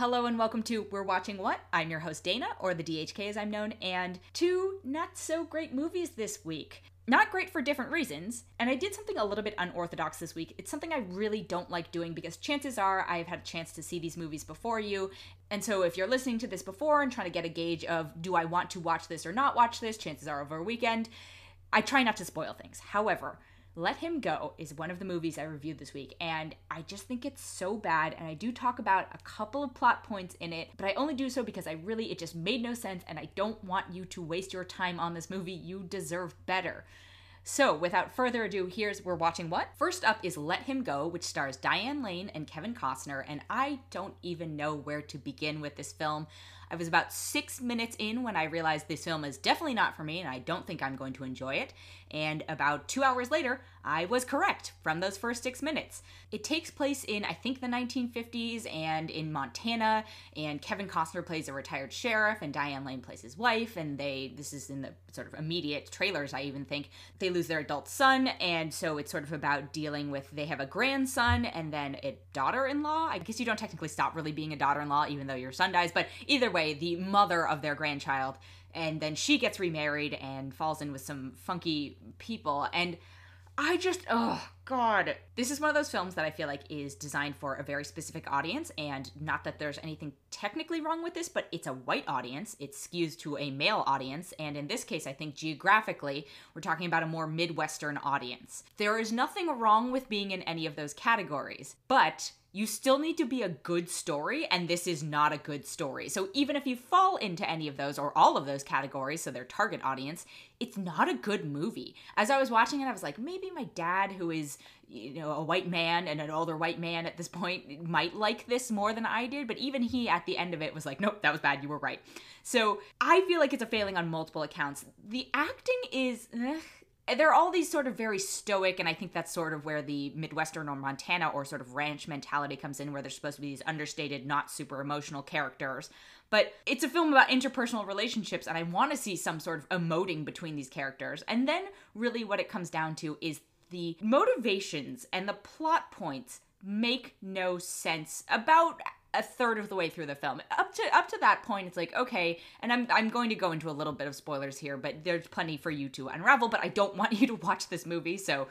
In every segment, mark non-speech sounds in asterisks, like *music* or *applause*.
Hello and welcome to We're Watching What? I'm your host Dana, or the DHK as I'm known, and two not so great movies this week. Not great for different reasons, and I did something a little bit unorthodox this week. It's something I really don't like doing because chances are I've had a chance to see these movies before you. And so if you're listening to this before and trying to get a gauge of do I want to watch this or not watch this, chances are over a weekend, I try not to spoil things. However, let Him Go is one of the movies I reviewed this week, and I just think it's so bad. And I do talk about a couple of plot points in it, but I only do so because I really, it just made no sense, and I don't want you to waste your time on this movie. You deserve better. So, without further ado, here's we're watching what? First up is Let Him Go, which stars Diane Lane and Kevin Costner, and I don't even know where to begin with this film. I was about six minutes in when I realized this film is definitely not for me and I don't think I'm going to enjoy it. And about two hours later, I was correct from those first six minutes. It takes place in, I think, the 1950s and in Montana, and Kevin Costner plays a retired sheriff, and Diane Lane plays his wife, and they, this is in the sort of immediate trailers, I even think, they lose their adult son, and so it's sort of about dealing with, they have a grandson and then a daughter in law. I guess you don't technically stop really being a daughter in law, even though your son dies, but either way, the mother of their grandchild and then she gets remarried and falls in with some funky people and I just, oh God. This is one of those films that I feel like is designed for a very specific audience, and not that there's anything technically wrong with this, but it's a white audience. It skews to a male audience, and in this case, I think geographically, we're talking about a more Midwestern audience. There is nothing wrong with being in any of those categories, but you still need to be a good story, and this is not a good story. So even if you fall into any of those or all of those categories, so their target audience, it's not a good movie. As I was watching it, I was like, maybe my dad, who is you know a white man and an older white man at this point might like this more than I did, but even he at the end of it was like, nope, that was bad. You were right. So I feel like it's a failing on multiple accounts. The acting is. Eh, there are all these sort of very stoic, and I think that's sort of where the Midwestern or Montana or sort of ranch mentality comes in, where they're supposed to be these understated, not super emotional characters. But it's a film about interpersonal relationships, and I want to see some sort of emoting between these characters. And then, really, what it comes down to is the motivations and the plot points make no sense about a third of the way through the film. Up to up to that point, it's like okay, and I'm I'm going to go into a little bit of spoilers here, but there's plenty for you to unravel. But I don't want *laughs* you to watch this movie, so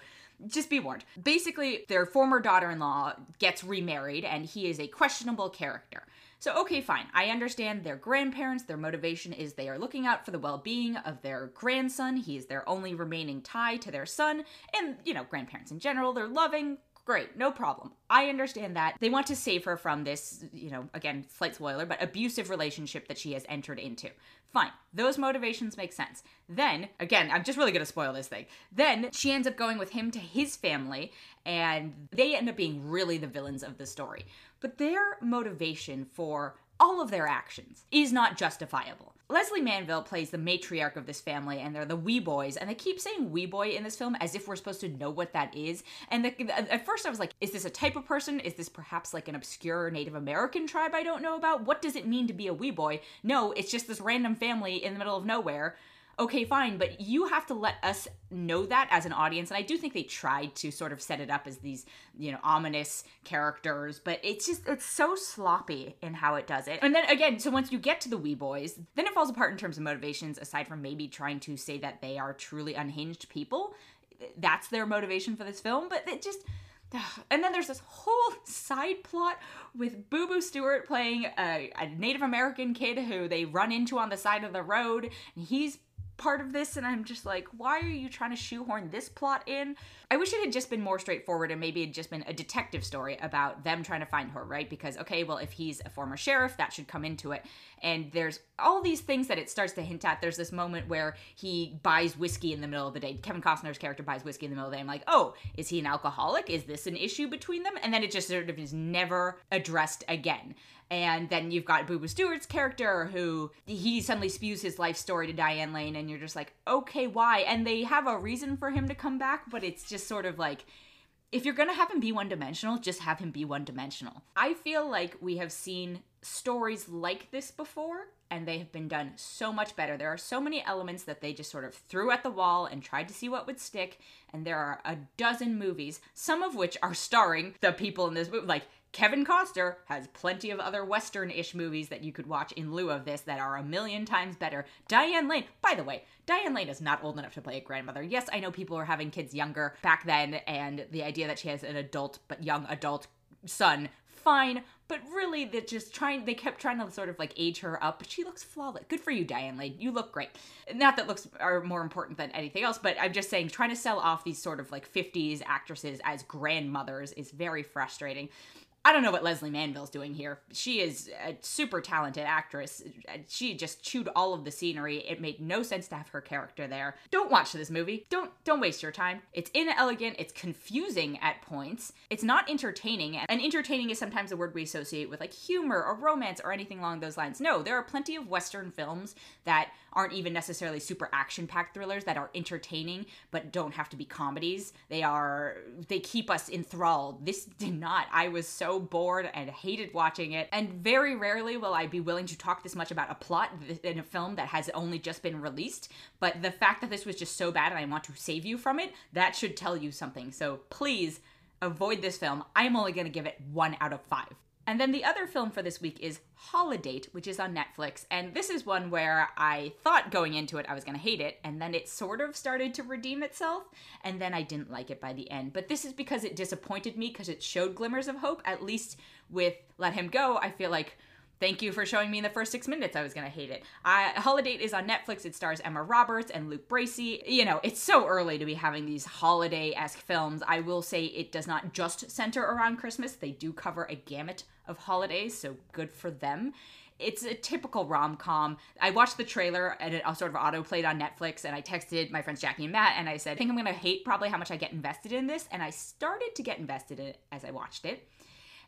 just be warned. Basically, their former daughter-in-law gets remarried, and he is a questionable character. So, okay, fine. I understand their grandparents, their motivation is they are looking out for the well being of their grandson. He is their only remaining tie to their son. And, you know, grandparents in general, they're loving, Great, no problem. I understand that. They want to save her from this, you know, again, slight spoiler, but abusive relationship that she has entered into. Fine. Those motivations make sense. Then, again, I'm just really to spoil this thing. Then she ends up going with him to his family, and they end up being really the villains of the story. But their motivation for all of their actions is not justifiable. Lesley Manville plays the matriarch of this family, and they're the Weboys, and they keep saying Weboy in this film as if we're supposed to know what that is. And the, at first, I was like, is this a type of person? Is this perhaps like an obscure Native American tribe I don't know about? What does it mean to be a Weboy? No, it's just this random family in the middle of nowhere okay, fine, but you have to let us know that as an audience. And I do think they tried to sort of set it up as these, you know, ominous characters, but it's just, it's so sloppy in how it does it. And then again, so once you get to the Weboys, then it falls apart in terms of motivations, aside from maybe trying to say that they are truly unhinged people. That's their motivation for this film, but it just. *sighs* And then there's this whole *laughs* side plot with Booboo Stewart playing a, a, Native American kid who they run into on the side of the road, and he's part of this and I'm just like, why are you trying to shoehorn this plot in? I wish it had just been more straightforward and maybe it just been a detective story about them trying to find her, right? Because, okay, well, if he's a former sheriff, that should come into it. And there's all these things that it starts to hint at. There's this moment where he buys whiskey in the middle of the day. Kevin Costner's character buys whiskey in the middle of the day. I'm like, oh, is he an alcoholic? Is this an issue between them? And then it just sort of is never addressed again. And then you've got Booboo Stewart's character who he suddenly spews his life story to Diane Lane, and you're just like, okay, why? And they have a reason for him to come back, but it's just sort of like, if you're gonna have him be one dimensional, just have him be one dimensional. I feel like we have seen stories like this before and they have been done so much better. There are so many elements that they just sort of threw at the wall and tried to see what would stick. And there are a dozen movies, some of which are starring the people in this movie, like Kevin Costner has plenty of other Western ish movies that you could watch in lieu of this that are a million times better. Diane Lane, by the way, Diane Lane is not old enough to play a grandmother. Yes, I know people were having kids younger back then, and the idea that she has an adult, but young adult son fine, but really they're just trying they kept trying to sort of like age her up, but she looks flawless. Good for you, Diane Lane. You look great. Not that looks are more important than anything else, but I'm just saying trying to sell off these sort of like 50s actresses as grandmothers is very frustrating. I don't know what Lesley Manville's doing here. She is a super talented actress. She just chewed all of the scenery. It made no sense to have her character there. Don't watch this movie. Don't don't waste your time. It's inelegant, it's confusing at points. It's not entertaining. And entertaining is sometimes a word we associate with like humor or romance or anything along those lines. No, there are plenty of western films that aren't even necessarily super action-packed thrillers that are entertaining but don't have to be comedies. They are they keep us enthralled. This did not. I was so bored and hated watching it. And very rarely will I be willing to talk this much about a plot in a film that has only just been released. But the fact that this was just so bad and I want to save you from it, that should tell you something. So please avoid this film. I'm only going to give it one out of five. And then the other film for this week is Holidate, which is on Netflix. And this is one where I thought going into it I was going to hate it, and then it sort of started to redeem itself, and then I didn't like it by the end. But this is because it disappointed me because it showed glimmers of hope. At least with Let Him Go, I feel like Thank you for showing me in the first six minutes I was gonna hate it. Uh, Holidate is on Netflix. It stars Emma Roberts and Luke Bracey. You know, it's so early to be having these holiday esque films. I will say it does not just center around Christmas, they do cover a gamut of holidays, so good for them it's a typical rom com. I watched the trailer and it sort of auto played on Netflix, and I texted my friends Jackie and Matt, and I said, I think I'm gonna hate probably how much I get invested in this. And I started to get invested in it as I watched it.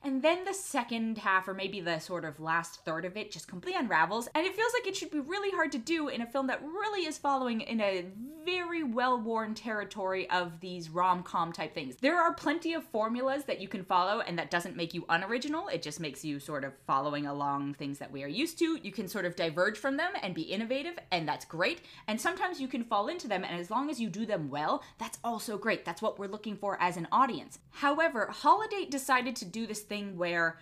And then the second half, or maybe the sort of last third of it, just completely unravels. And it feels like it should be really hard to do in a film that really is following in a very well worn territory of these rom com type things. There are plenty of formulas that you can follow, and that doesn't make you unoriginal. It just makes you sort of following along things that we are used to. You can sort of diverge from them and be innovative, and that's great. And sometimes you can fall into them, and as long as you do them well, that's also great. That's what we're looking for as an audience. However, Holidate decided to do this thing where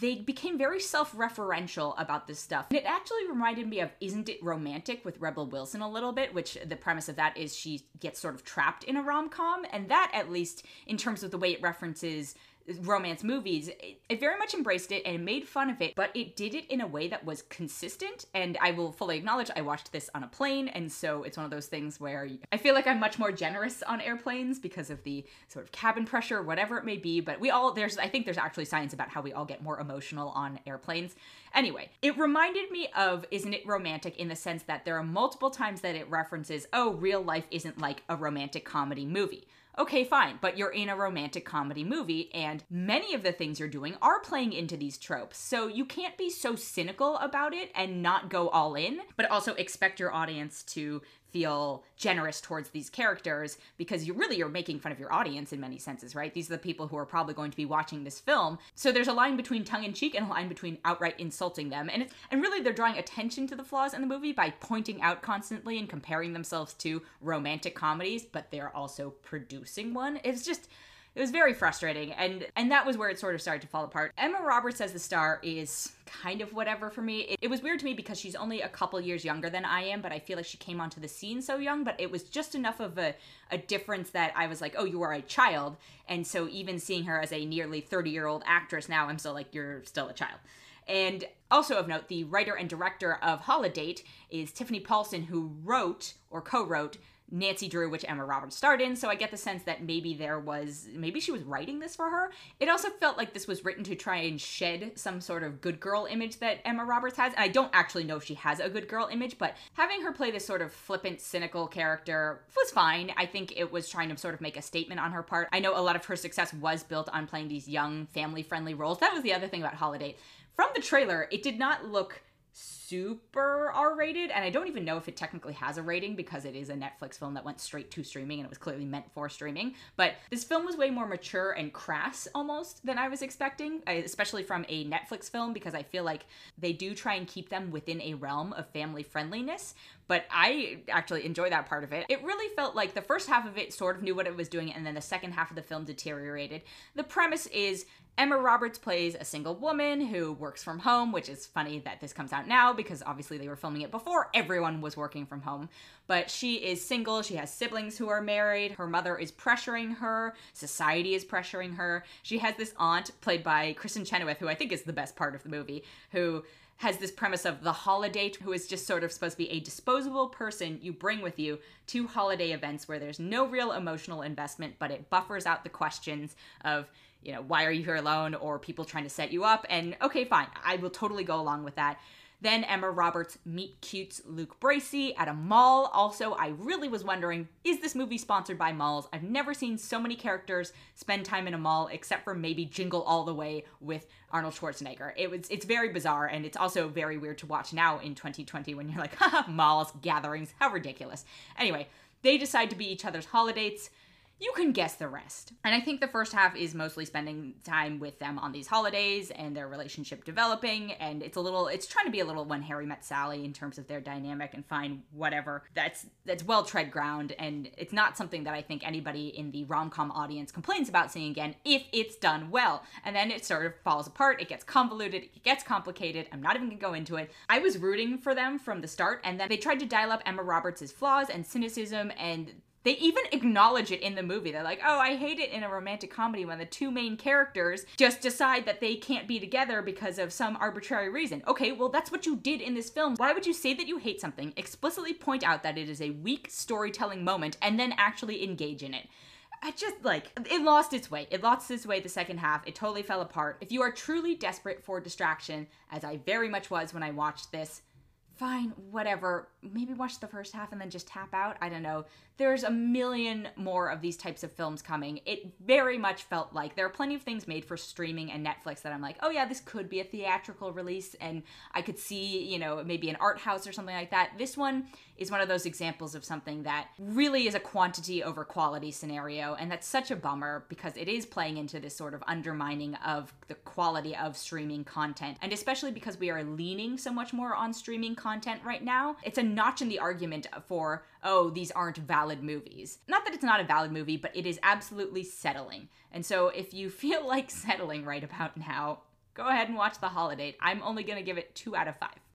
they became very self-referential about this stuff. And it actually reminded me of Isn't It Romantic with Rebel Wilson a little bit, which the premise of that is she gets sort of trapped in a rom-com, and that at least in terms of the way it references romance movies, it, very much embraced it and made fun of it, but it did it in a way that was consistent. And I will fully acknowledge I watched this on a plane, and so it's one of those things where I feel like I'm much more generous on airplanes because of the sort of cabin pressure, whatever it may be. But we all, there's, I think there's actually science about how we all get more emotional on airplanes. Anyway, it reminded me of Isn't It Romantic in the sense that there are multiple times that it references, oh, real life isn't like a romantic comedy movie okay, fine, but you're in a romantic comedy movie, and many of the things you're doing are playing into these tropes. So you can't be so cynical about it and not go all in, but also expect your audience to feel generous towards these characters because you really are making fun of your audience in many senses, right? These are the people who are probably going to be watching this film. So there's a line between tongue in cheek and a line between outright insulting them. And and really they're drawing attention to the flaws in the movie by pointing out constantly and comparing themselves to romantic comedies, but they're also producing one. It's just it was very frustrating and and that was where it sort of started to fall apart. Emma roberts as the star is kind of whatever for me. It, it, was weird to me because she's only a couple years younger than i am but i feel like she came onto the scene so young but it was just enough of a, a difference that i was like oh you are a child. And so even seeing her as a nearly 30 year old actress now i'm still like you're still a child. And also of note, the writer and director of Holidate is Tiffany Paulsen, who wrote or co-wrote Nancy Drew, which Emma Roberts starred in. So I get the sense that maybe there was, maybe she was writing this for her. It also felt like this was written to try and shed some sort of good girl image that Emma Roberts has. And I don't actually know if she has a good girl image, but having her play this sort of flippant, cynical character was fine. I think it was trying to sort of make a statement on her part. I know a lot of her success was built on playing these young, family friendly roles. That was the other thing about Holidate. From the trailer, it did not look super R rated, and I don't even know if it technically has a rating because it is a Netflix film that went straight to streaming and it was clearly meant for streaming. But this film was way more mature and crass almost than I was expecting, especially from a Netflix film because I feel like they do try and keep them within a realm of family friendliness. But I actually enjoy that part of it. It really felt like the first half of it sort of knew what it was doing, and then the second half of the film deteriorated. The premise is Emma Roberts plays a single woman who works from home, which is funny that this comes out now because obviously they were filming it before everyone was working from home. But she is single, she has siblings who are married, her mother is pressuring her, society is pressuring her. She has this aunt played by Kristin Chenoweth, who I think is the best part of the movie, who has this premise of the holidate who is just sort of supposed to be a disposable person you bring with you to holiday events where there's no real emotional investment but it buffers out the questions of you know why are you here alone or people trying to set you up and okay fine i will totally go along with that then Emma Roberts meet cutes Luke Bracey at a mall. Also, I really was wondering is this movie sponsored by malls? I've never seen so many characters spend time in a mall except for maybe Jingle All the Way with Arnold Schwarzenegger. It was it's very bizarre and it's also very weird to watch now in 2020 when you're like, *laughs* malls, gatherings, how ridiculous. Anyway, they decide to be each other's holidates you can guess the rest. And I think the first half is mostly spending time with them on these holidays and their relationship developing. And it's a little, it's trying to be a little when Harry met Sally in terms of their dynamic and find whatever that's that's well tread ground. And it's not something that I think anybody in the rom com audience complains about seeing again if it's done well. And then it sort of falls apart. It gets convoluted. It gets complicated. I'm not even gonna go into it. I was rooting for them from the start, and then they tried to dial up Emma Roberts' flaws and cynicism and they even acknowledge it in the movie. They're like, oh, I hate it in a romantic comedy when the two main characters just decide that they can't be together because of some arbitrary reason. Okay, well, that's what you did in this film. Why would you say that you hate something, explicitly point out that it is a weak storytelling moment, and then actually engage in it? I just like it lost its way. It lost its way the second half. It totally fell apart. If you are truly desperate for distraction, as I very much was when I watched this, fine, whatever. Maybe watch the first half and then just tap out. I don't know. There's a million more of these types of films coming. It very much felt like there are plenty of things made for streaming and Netflix that I'm like, oh yeah, this could be a theatrical release and I could see, you know, maybe an art house or something like that. This one is one of those examples of something that really is a quantity over quality scenario. And that's such a bummer because it is playing into this sort of undermining of the quality of streaming content. And especially because we are leaning so much more on streaming content right now, it's a notch in the argument for, oh, these aren't valid movies. Not that it's not a valid movie, but it is absolutely settling. And so if you feel *laughs* like settling right about now, go ahead and watch The Holidate. I'm only going to give it two out of five.